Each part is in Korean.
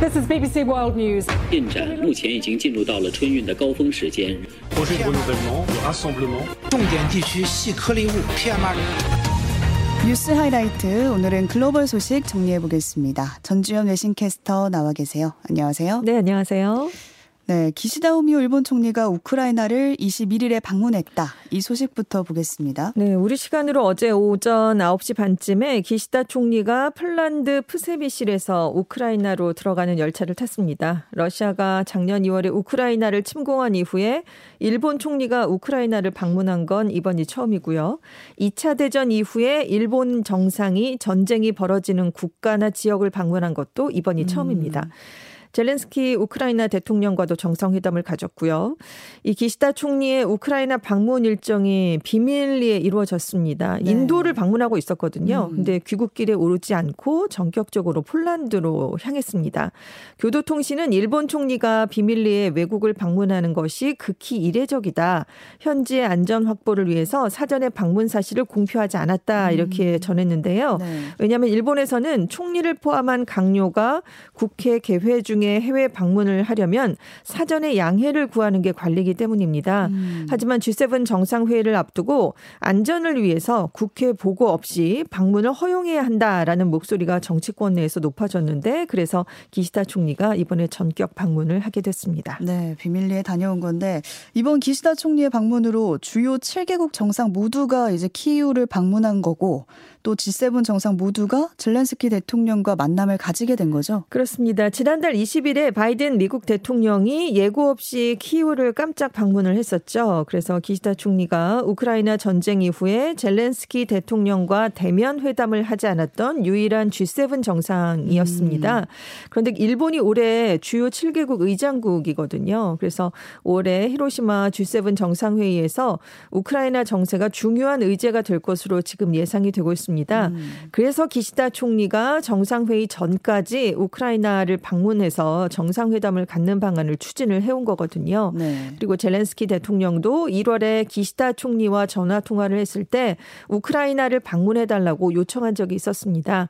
This is BBC World News. 进展目前已经进入到了春运的高峰时间。 projet de renouvellement, de rassemblement. 重点地区细颗粒物 PM2.5 뉴스 하이라이트 오늘은 글로벌 소식 정리해 보겠습니다. 전주현 외신캐스터 나와 계세요. 안녕하세요. 네, 안녕하세요. 네, 기시다 오미오 일본 총리가 우크라이나를 21일에 방문했다. 이 소식부터 보겠습니다. 네, 우리 시간으로 어제 오전 9시 반쯤에 기시다 총리가 폴란드 프세비실에서 우크라이나로 들어가는 열차를 탔습니다. 러시아가 작년 2월에 우크라이나를 침공한 이후에 일본 총리가 우크라이나를 방문한 건 이번이 처음이고요. 2차 대전 이후에 일본 정상이 전쟁이 벌어지는 국가나 지역을 방문한 것도 이번이 음. 처음입니다. 젤렌스키 우크라이나 대통령과도 정상회담을 가졌고요. 이 기시다 총리의 우크라이나 방문 일정이 비밀리에 이루어졌습니다. 네. 인도를 방문하고 있었거든요. 음. 근데 귀국길에 오르지 않고 전격적으로 폴란드로 향했습니다. 교도통신은 일본 총리가 비밀리에 외국을 방문하는 것이 극히 이례적이다. 현지의 안전 확보를 위해서 사전에 방문 사실을 공표하지 않았다. 이렇게 전했는데요. 네. 왜냐하면 일본에서는 총리를 포함한 강요가 국회 개회 중에 해외 방문을 하려면 사전에 양해를 구하는 게 관리이기 때문입니다. 음. 하지만 G7 정상회의를 앞두고 안전을 위해서 국회 보고 없이 방문을 허용해야 한다라는 목소리가 정치권 내에서 높아졌는데 그래서 기시다 총리가 이번에 전격 방문을 하게 됐습니다. 네, 비밀리에 다녀온 건데 이번 기시다 총리의 방문으로 주요 7개국 정상 모두가 이제 키이우를 방문한 거고 또 G7 정상 모두가 젤렌스키 대통령과 만남을 가지게 된 거죠. 그렇습니다. 지난달 20 일에 바이든 미국 대통령이 예고 없이 키이우를 깜짝 방문을 했었죠. 그래서 기시다 총리가 우크라이나 전쟁 이후에 젤렌스키 대통령과 대면 회담을 하지 않았던 유일한 G7 정상이었습니다. 그런데 일본이 올해 주요 7개국 의장국이거든요. 그래서 올해 히로시마 G7 정상회의에서 우크라이나 정세가 중요한 의제가 될 것으로 지금 예상이 되고 있습니다. 그래서 기시다 총리가 정상회의 전까지 우크라이나를 방문해서 정상회담을 갖는 방안을 추진을 해온 거거든요. 네. 그리고 젤렌스키 대통령도 1월에 기시다 총리와 전화 통화를 했을 때 우크라이나를 방문해 달라고 요청한 적이 있었습니다.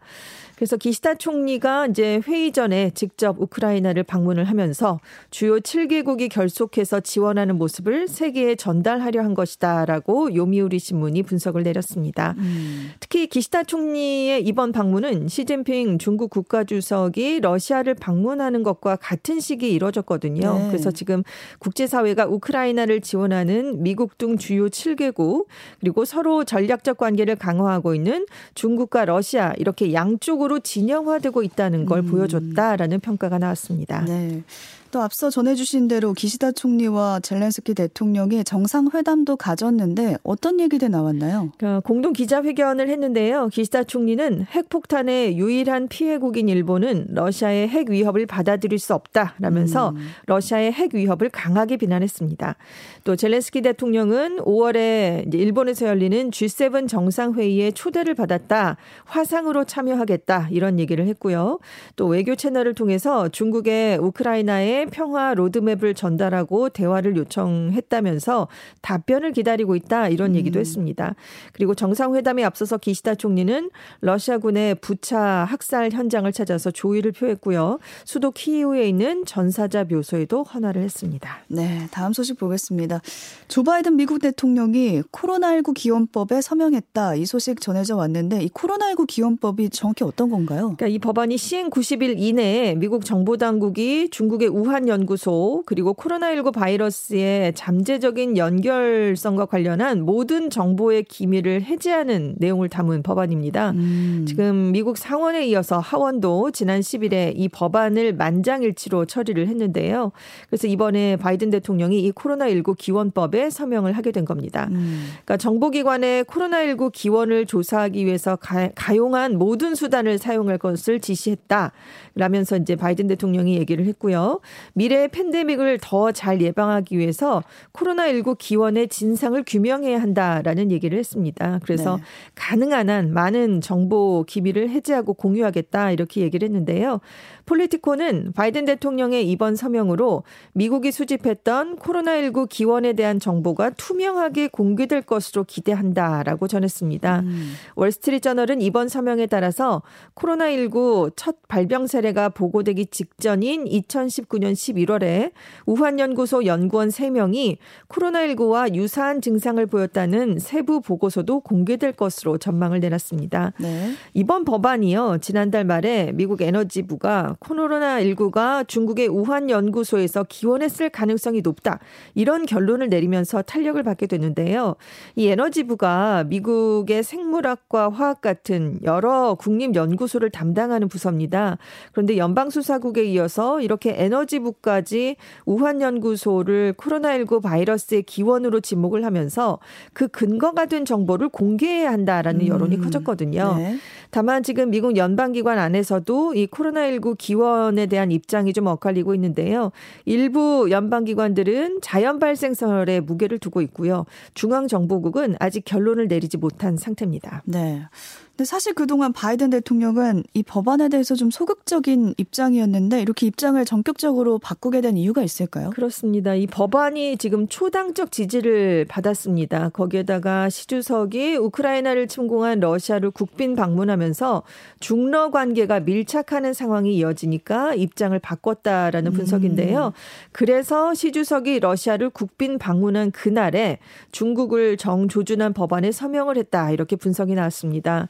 그래서 기시다 총리가 이제 회의 전에 직접 우크라이나를 방문을 하면서 주요 7개국이 결속해서 지원하는 모습을 세계에 전달하려 한 것이다라고 요미우리 신문이 분석을 내렸습니다. 음. 특히 기시다 총리의 이번 방문은 시진핑 중국 국가주석이 러시아를 방문하는 것과 같은 시기에 이뤄졌거든요. 네. 그래서 지금 국제사회가 우크라이나를 지원하는 미국 등 주요 7개국 그리고 서로 전략적 관계를 강화하고 있는 중국과 러시아 이렇게 양쪽으로 진영화되고 있다는 걸 보여줬다라는 평가가 나왔습니다. 네. 또 앞서 전해주신 대로 기시다 총리와 젤렌스키 대통령이 정상회담도 가졌는데 어떤 얘기들 나왔나요? 그러니까 공동 기자회견을 했는데요. 기시다 총리는 핵폭탄의 유일한 피해국인 일본은 러시아의 핵 위협을 받아들일 수 없다라면서 러시아의 핵 위협을 강하게 비난했습니다. 또 젤렌스키 대통령은 5월에 이제 일본에서 열리는 G7 정상회의에 초대를 받았다. 화상으로 참여하겠다. 이런 얘기를 했고요. 또 외교 채널을 통해서 중국의 우크라이나 의 평화 로드맵을 전달하고 대화를 요청했다면서 답변을 기다리고 있다. 이런 얘기도 했습니다. 그리고 정상회담에 앞서서 기시다 총리는 러시아군의 부차 학살 현장을 찾아서 조의를 표했고요. 수도 키이우에 있는 전사자 묘소에도 헌화를 했습니다. 네, 다음 소식 보겠습니다. 조 바이든 미국 대통령이 코로나19 기원법에 서명했다. 이 소식 전해져 왔는데 이 코로나19 기원법이 정확히 어떤 건가요? 그러니까 이 법안이 시행 90일 이내에 미국 정보 당국이 중국의 우한 연구소 그리고 코로나19 바이러스의 잠재적인 연결성과 관련한 모든 정보의 기밀을 해제하는 내용을 담은 법안입니다. 음. 지금 미국 상원에 이어서 하원도 지난 10일에 이 법안을 만장일치로 처리를 했는데요. 그래서 이번에 바이든 대통령이 이 코로나19 기원법에 서명을 하게 된 겁니다. 음. 그러니까 정보기관의 코로나19 기원을 조사하기 위해서 가, 가용한 모든 수단을 사용할 것을 지시했다. 라면서 이제 바이든 대통령이 얘기를 했고요. 미래의 팬데믹을 더 잘 예방하기 위해서 코로나19 기원의 진상을 규명해야 한다라는 얘기를 했습니다. 그래서 네. 가능한 관한 많은 정보 기밀을 해제하고 공유하겠다 이렇게 얘기를 했는데요. 폴리티코는 바이든 대통령의 이번 서명으로 미국이 수집했던 코로나19 기원에 대한 정보가 투명하게 공개될 것으로 기대한다라고 전했습니다. 음. 월스트리트저널은 이번 서명에 따라서 코로나19 첫 발병 사례가 보고되기 직전인 2019년 11월에 우한 연구소 연구원 3명이 코로나19와 유사한 증상을 보였다는 세부 보고서도 공개될 것으로 전망을 내놨습니다. 네. 이번 법안이요. 지난달 말에 미국 에너지부가 코로나19가 중국의 우한 연구소에서 기원했을 가능성이 높다. 이런 결론을 내리면서 탄력을 받게 됐는데요. 이 에너지부가 미국의 생물학과 화학 같은 여러 국립 연구소를 담당하는 부서입니다. 그런데 연방수사국에 이어서 이렇게 에너지 부까지 우한 연구소를 코로나19 바이러스의 기원으로 지목을 하면서 그 근거가 된 정보를 공개해야 한다라는 여론이 음, 커졌거든요. 네. 다만 지금 미국 연방기관 안에서도 이 코로나19 기원에 대한 입장이 좀 엇갈리고 있는데요. 일부 연방기관들은 자연 발생설에 무게를 두고 있고요. 중앙정보국은 아직 결론을 내리지 못한 상태입니다. 네. 근데 사실 그동안 바이든 대통령은 이 법안에 대해서 좀 소극적인 입장이었는데 이렇게 입장을 전격적으로 바꾸게 된 이유가 있을까요? 그렇습니다. 이 법안이 지금 초당적 지지를 받았습니다. 거기에다가 시 주석이 우크라이나를 침공한 러시아를 국빈 방문하면서 중러 관계가 밀착하는 상황이 이어지니까 입장을 바꿨다라는 분석인데요. 음. 그래서 시 주석이 러시아를 국빈 방문한 그날에 중국을 정조준한 법안에 서명을 했다. 이렇게 분석이 나왔습니다.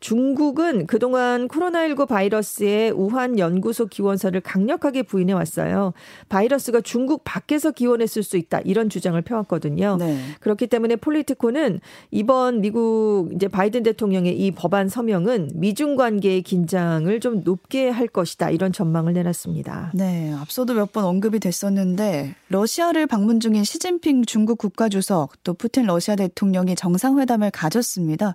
중국은 그동안 코로나19 바이러스의 우한 연구소 기원서를 강력하게 부인해 왔어요. 바이러스가 중국 밖에서 기원했을 수 있다 이런 주장을 펴왔거든요. 네. 그렇기 때문에 폴리티코는 이번 미국 이제 바이든 대통령의 이 법안 서명은 미중 관계의 긴장을 좀 높게 할 것이다 이런 전망을 내놨습니다. 네, 앞서도 몇 번 언급이 됐었는데 러시아를 방문 중인 시진핑 중국 국가주석 또 푸틴 러시아 대통령이 정상회담을 가졌습니다.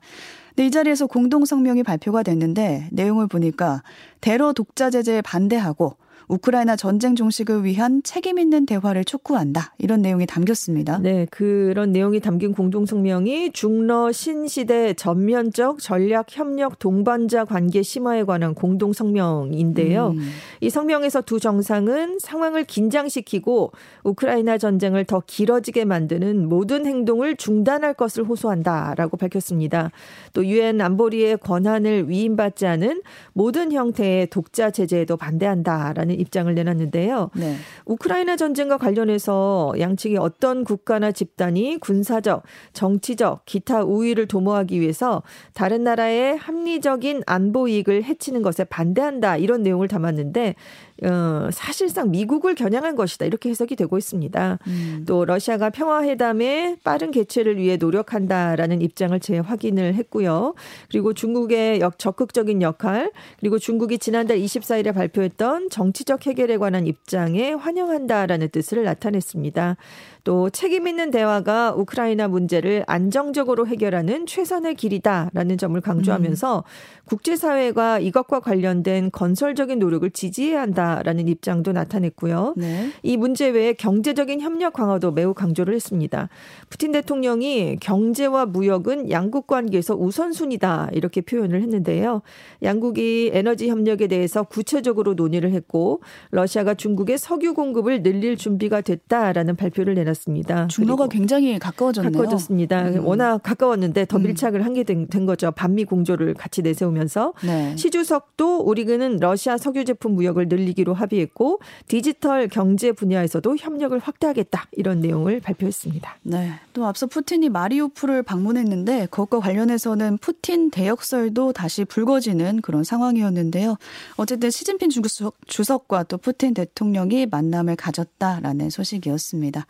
네, 이 자리에서 공동 성명이 발표가 됐는데 내용을 보니까 대러 독자 제재에 반대하고 우크라이나 전쟁 종식을 위한 책임 있는 대화를 촉구한다. 이런 내용이 담겼습니다. 네, 그런 내용이 담긴 공동 성명이 중러 신시대 전면적 전략 협력 동반자 관계 심화에 관한 공동 성명인데요. 음. 이 성명에서 두 정상은 상황을 긴장시키고 우크라이나 전쟁을 더 길어지게 만드는 모든 행동을 중단할 것을 호소한다라고 밝혔습니다. 또 유엔 안보리의 권한을 위임받지 않은 모든 형태의 독자 제재에도 반대한다라는 입장을 내놨는데요. 네. 우크라이나 전쟁과 관련해서 양측이 어떤 국가나 집단이 군사적, 정치적, 기타 우위를 도모하기 위해서 다른 나라의 합리적인 안보 이익을 해치는 것에 반대한다 이런 내용을 담았는데 어, 사실상 미국을 겨냥한 것이다 이렇게 해석이 되고 있습니다. 음. 또 러시아가 평화회담의 빠른 개최를 위해 노력한다라는 입장을 재확인을 했고요. 그리고 중국의 역 적극적인 역할 그리고 중국이 지난달 24일에 발표했던 정치적 해결에 관한 입장에 환영한다라는 뜻을 나타냈습니다. 또 책임 있는 대화가 우크라이나 문제를 안정적으로 해결하는 최선의 길이다라는 점을 강조하면서 음. 국제사회가 이것과 관련된 건설적인 노력을 지지해야 한다라는 입장도 나타냈고요. 네. 이 문제 외에 경제적인 협력 강화도 매우 강조를 했습니다. 푸틴 대통령이 경제와 무역은 양국 관계에서 우선순위다 이렇게 표현을 했는데요. 양국이 에너지 협력에 대해서 구체적으로 논의를 했고 러시아가 중국의 석유 공급을 늘릴 준비가 됐다라는 발표를 내놨습니다. 않았습니다. 중로가 굉장히 가까워졌네요. 가까워졌습니다. 음. 워낙 가까웠는데 더 음. 밀착을 한 게 된 거죠. 반미 공조를 같이 내세우면서 네. 시 주석도 우리는 러시아 석유 제품 무역을 늘리기로 합의했고 디지털 경제 분야에서도 협력을 확대하겠다 이런 내용을 발표했습니다. 네. 또 앞서 푸틴이 마리우프를 방문했는데 그것과 관련해서는 푸틴 대역설도 다시 불거지는 그런 상황이었는데요. 어쨌든 시진핑 주석, 주석과 또 푸틴 대통령이 만남을 가졌다라는 소식이었습니다.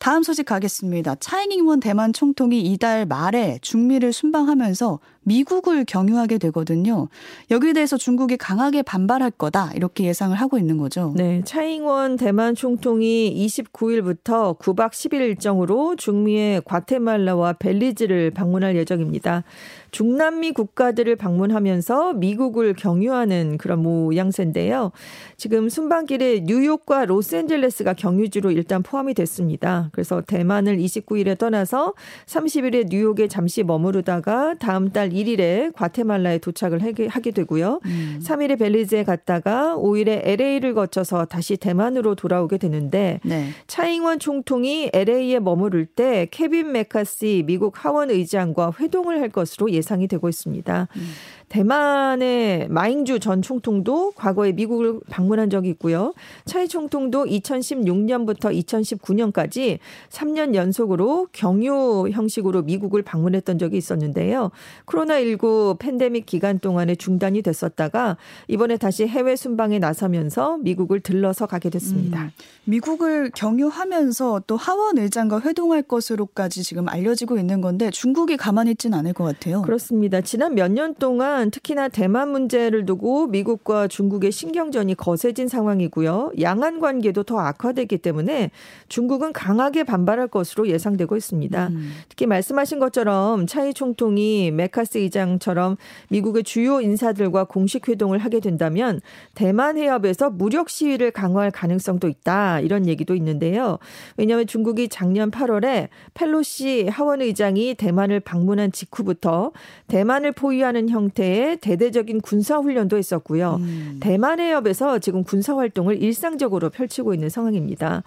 다음 소식 가겠습니다. 차이잉원 대만 총통이 이달 말에 중미를 순방하면서 미국을 경유하게 되거든요. 여기에 대해서 중국이 강하게 반발할 거다 이렇게 예상을 하고 있는 거죠. 네, 차이잉원 대만 총통이 29일부터 9박 10일 일정으로 중미의 과테말라와 벨리즈를 방문할 예정입니다. 중남미 국가들을 방문하면서 미국을 경유하는 그런 모양새인데요. 지금 순방길에 뉴욕과 로스앤젤레스가 경유지로 일단 포함이 됐습니다. 그래서 대만을 29일에 떠나서 30일에 뉴욕에 잠시 머무르다가 다음 달 1일에 과테말라에 도착을 하게 되고요. 음. 3일에 벨리즈에 갔다가 5일에 LA를 거쳐서 다시 대만으로 돌아오게 되는데 네. 차이잉원 총통이 LA에 머무를 때 케빈 매카시 미국 하원 의장과 회동을 할 것으로 예상이 되고 있습니다. 음. 대만의 마잉주 전 총통도 과거에 미국을 방문한 적이 있고요. 차이 총통도 2016년부터 2019년까지 3년 연속으로 경유 형식으로 미국을 방문했던 적이 있었는데요. 코로나19 팬데믹 기간 동안에 중단이 됐었다가 이번에 다시 해외 순방에 나서면서 미국을 들러서 가게 됐습니다. 음, 미국을 경유하면서 또 하원 의장과 회동할 것으로까지 지금 알려지고 있는 건데 중국이 가만히 있지는 않을 것 같아요. 그렇습니다. 지난 몇년 동안 동안 특히나 대만 문제를 두고 미국과 중국의 신경전이 거세진 상황이고요. 양안 관계도 더 악화되기 때문에 중국은 강하게 반발할 것으로 예상되고 있습니다. 음. 특히 말씀하신 것처럼 차이 총통이 메카스 의장처럼 미국의 주요 인사들과 공식 회동을 하게 된다면 대만 해협에서 무력 시위를 강화할 가능성도 있다. 이런 얘기도 있는데요. 왜냐하면 중국이 작년 8월에 펠로시 하원 의장이 대만을 방문한 직후부터 대만을 포위하는 형태의 대대적인 군사 훈련도 있었고요. 음. 대만 해협에서 지금 군사 활동을 일상적으로 펼치고 있는 상황입니다.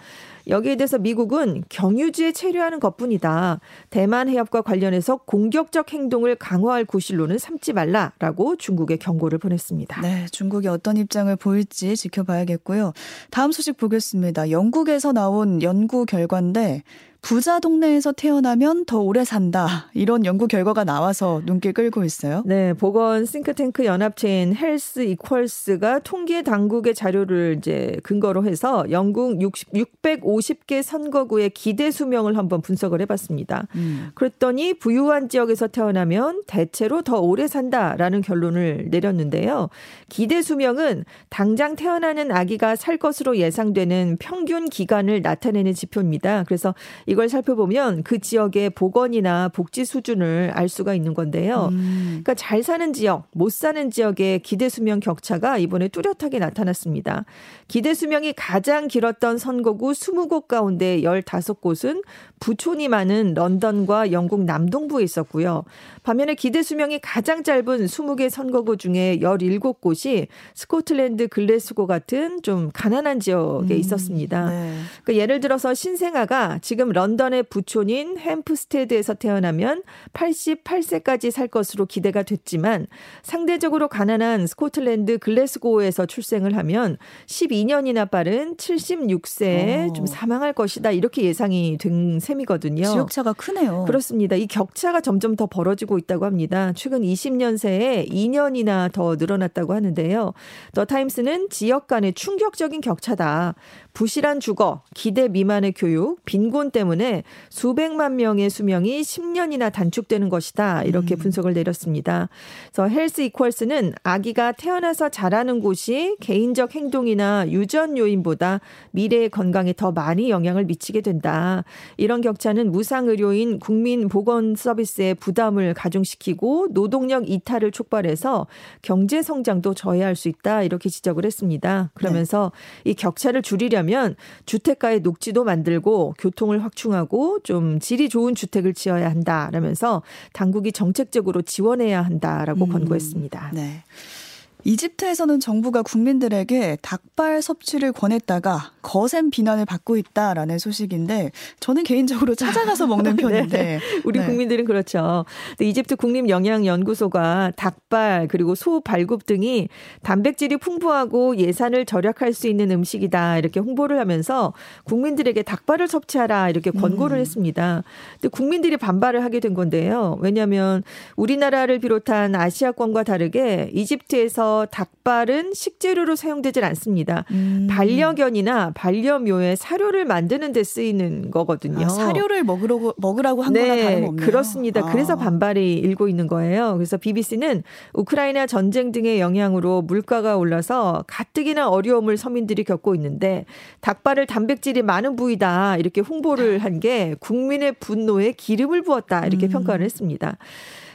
여기에 대해서 미국은 경유지에 체류하는 것뿐이다. 대만 해협과 관련해서 공격적 행동을 강화할 구실로는 삼지 말라라고 중국에 경고를 보냈습니다. 네, 중국이 어떤 입장을 보일지 지켜봐야겠고요. 다음 소식 보겠습니다. 영국에서 나온 연구 결과인데 부자 동네에서 태어나면 더 오래 산다. 이런 연구 결과가 나와서 눈길 끌고 있어요. 네, 보건 싱크탱크 연합체인 헬스 이퀄스가 통계 당국의 자료를 이제 근거로 해서 영국 60, 650개 선거구의 기대 수명을 한번 분석을 해봤습니다. 음. 그랬더니 부유한 지역에서 태어나면 대체로 더 오래 산다라는 결론을 내렸는데요. 기대 수명은 당장 태어나는 아기가 살 것으로 예상되는 평균 기간을 나타내는 지표입니다. 그래서 이걸 살펴보면 그 지역의 보건이나 복지 수준을 알 수가 있는 건데요. 음. 그러니까 잘 사는 지역, 못 사는 지역의 기대 수명 격차가 이번에 뚜렷하게 나타났습니다. 기대 수명이 가장 길었던 선거구 20곳 가운데 15곳은 부촌이 많은 런던과 영국 남동부에 있었고요. 반면에 기대 수명이 가장 짧은 20개 선거구 중에 17곳이 스코틀랜드 글래스고 같은 좀 가난한 지역에 음, 있었습니다. 네. 그러니까 예를 들어서 신생아가 지금 런 던의 부촌인 햄프스테드에서 태어나면 88세까지 살 것으로 기대가 됐지만 상대적으로 가난한 스코틀랜드 글래스고에서 출생을 하면 12년이나 빠른 76세에 어. 좀 사망할 것이다 이렇게 예상이 된 셈이거든요. 지역차가 크네요. 그렇습니다. 이 격차가 점점 더 벌어지고 있다고 합니다. 최근 20년 새에 2년이나 더 늘어났다고 하는데요. 더 타임스는 지역 간의 충격적인 격차다. 부실한 주거, 기대 미만의 교육, 빈곤 때문에 수백만 명의 수명이 10년이나 단축되는 것이다. 이렇게 음. 분석을 내렸습니다. 그래서 헬스 이퀄스는 아기가 태어나서 자라는 곳이 개인적 행동이나 유전 요인보다 미래의 건강에 더 많이 영향을 미치게 된다. 이런 격차는 무상 의료인 국민 보건 서비스의 부담을 가중시키고 노동력 이탈을 촉발해서 경제 성장도 저해할 수 있다. 이렇게 지적을 했습니다. 그러면서 네. 이 격차를 줄이려 하려면 주택가의 녹지도 만들고 교통을 확충 하고 좀 질이 좋은 주택을 지어야 한다라면서 당국이 정책적으로 지원해야 한다라고 음, 권고했습니다. 네. 이집트에서는 정부가 국민들에게 닭발 섭취를 권했다가 거센 비난을 받고 있다라는 소식인데 저는 개인적으로 찾아가서 먹는 네. 편인데 네. 우리 네. 국민들은 그렇죠. 이집트 국립 영양연구소가 닭발 그리고 소 발굽 등이 단백질이 풍부하고 예산을 절약할 수 있는 음식이다 이렇게 홍보를 하면서 국민들에게 닭발을 섭취하라 이렇게 권고를 음. 했습니다. 근데 국민들이 반발을 하게 된 건데요. 왜냐하면 우리나라를 비롯한 아시아권과 다르게 이집트에서 닭발은 식재료로 사용되질 않습니다. 음. 반려견이나 반려묘의 사료를 만드는 데 쓰이는 거거든요. 아, 사료를 먹으라고 먹으라고 한 네, 거나 다름없네요. 그렇습니다. 아. 그래서 반발이 일고 있는 거예요. 그래서 BBC는 우크라이나 전쟁 등의 영향으로 물가가 올라서 가뜩이나 어려움을 서민들이 겪고 있는데 닭발을 단백질이 많은 부위다 이렇게 홍보를 한 게 국민의 분노에 기름을 부었다 이렇게 음. 평가를 했습니다.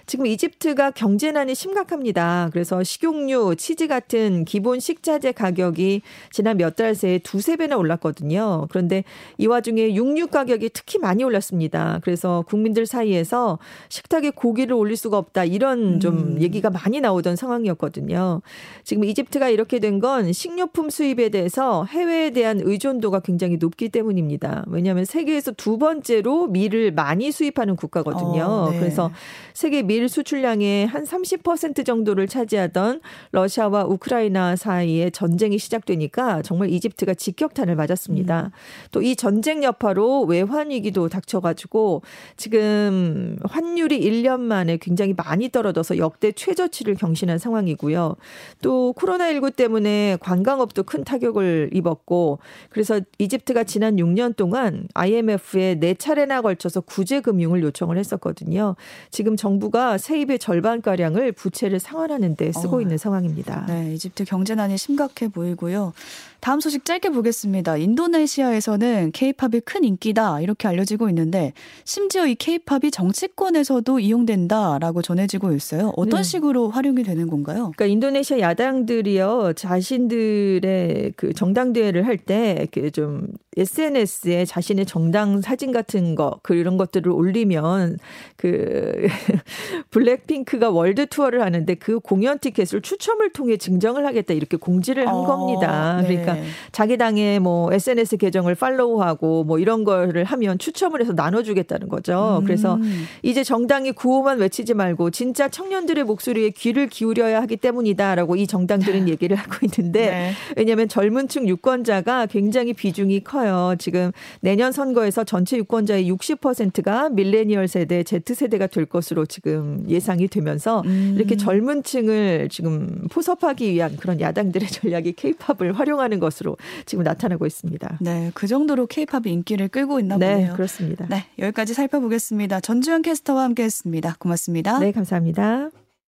지금 이집트가 경제난이 심각합니다. 그래서 식용유, 치즈 같은 기본 식자재 가격이 지난 몇 달 새에 두세 배나 올랐거든요. 그런데 이 와중에 육류 가격이 특히 많이 올랐습니다. 그래서 국민들 사이에서 식탁에 고기를 올릴 수가 없다 이런 좀 음. 얘기가 많이 나오던 상황이었거든요. 지금 이집트가 이렇게 된 건 식료품 수입에 대해서 해외에 대한 의존도가 굉장히 높기 때문입니다. 왜냐하면 세계에서 두 번째로 밀을 많이 수입하는 국가거든요. 어, 네. 그래서 세계 밀 수출량의 한 30% 정도를 차지하던 러시아와 우크라이나 사이에 전쟁이 시작되니까 정말 이집트가 직격탄을 맞았습니다. 음. 또이 전쟁 여파로 외환 위기도 닥쳐가지고 지금 환율이 1년 만에 굉장히 많이 떨어져서 역대 최저치를 경신한 상황이고요. 또 코로나19 때문에 관광업도 큰 타격을 입었고 그래서 이집트가 지난 6년 동안 IMF에 네 차례나 걸쳐서 구제 금융을 요청을 했었거든요. 지금 정부가 세입의 절반 가량을 부채를 상환하는 데 쓰고 어, 있는 상황입니다. 네, 이집트 경제난이 심각해 보이고요. 다음 소식 짧게 보겠습니다. 인도네시아에서는 케이팝이 큰 인기다 이렇게 알려지고 있는데 심지어 이 케이팝이 정치권에서도 이용된다라고 전해지고 있어요. 어떤 네. 식으로 활용이 되는 건가요? 그러니까 인도네시아 야당들이요 자신들의 그 정당 대회를 할 때 좀 SNS에 자신의 정당 사진 같은 거 그런 것들을 올리면 그 블랙핑크가 월드 투어를 하는데 그 공연 티켓을 추첨을 통해 증정을 하겠다 이렇게 공지를 한 어, 겁니다. 네. 그러니까 자기 당의 뭐 SNS 계정을 팔로우하고 뭐 이런 거를 하면 추첨을 해서 나눠주겠다는 거죠. 음. 그래서 이제 정당이 구호만 외치지 말고 진짜 청년들의 목소리에 귀를 기울여야 하기 때문이다라고 이 정당들은 얘기를 하고 있는데 네. 왜냐하면 젊은 층 유권자가 굉장히 비중이 커요. 지금 내년 선거에서 전체 유권자의 60%가 밀레니얼 세대, Z 세대가 될 것으로 지금 예상이 되면서 음. 이렇게 젊은 층을 지금 포섭하기 위한 그런 야당들의 전략이 케이팝을 활용하는 것으로 지금 나타나고 있습니다. 네, 그 정도로 케이팝이 인기를 끌고 있나 네, 보네요. 그렇습니다. 네, 여기까지 살펴보겠습니다. 전주현 캐스터와 함께했습니다. 고맙습니다. 네, 감사합니다.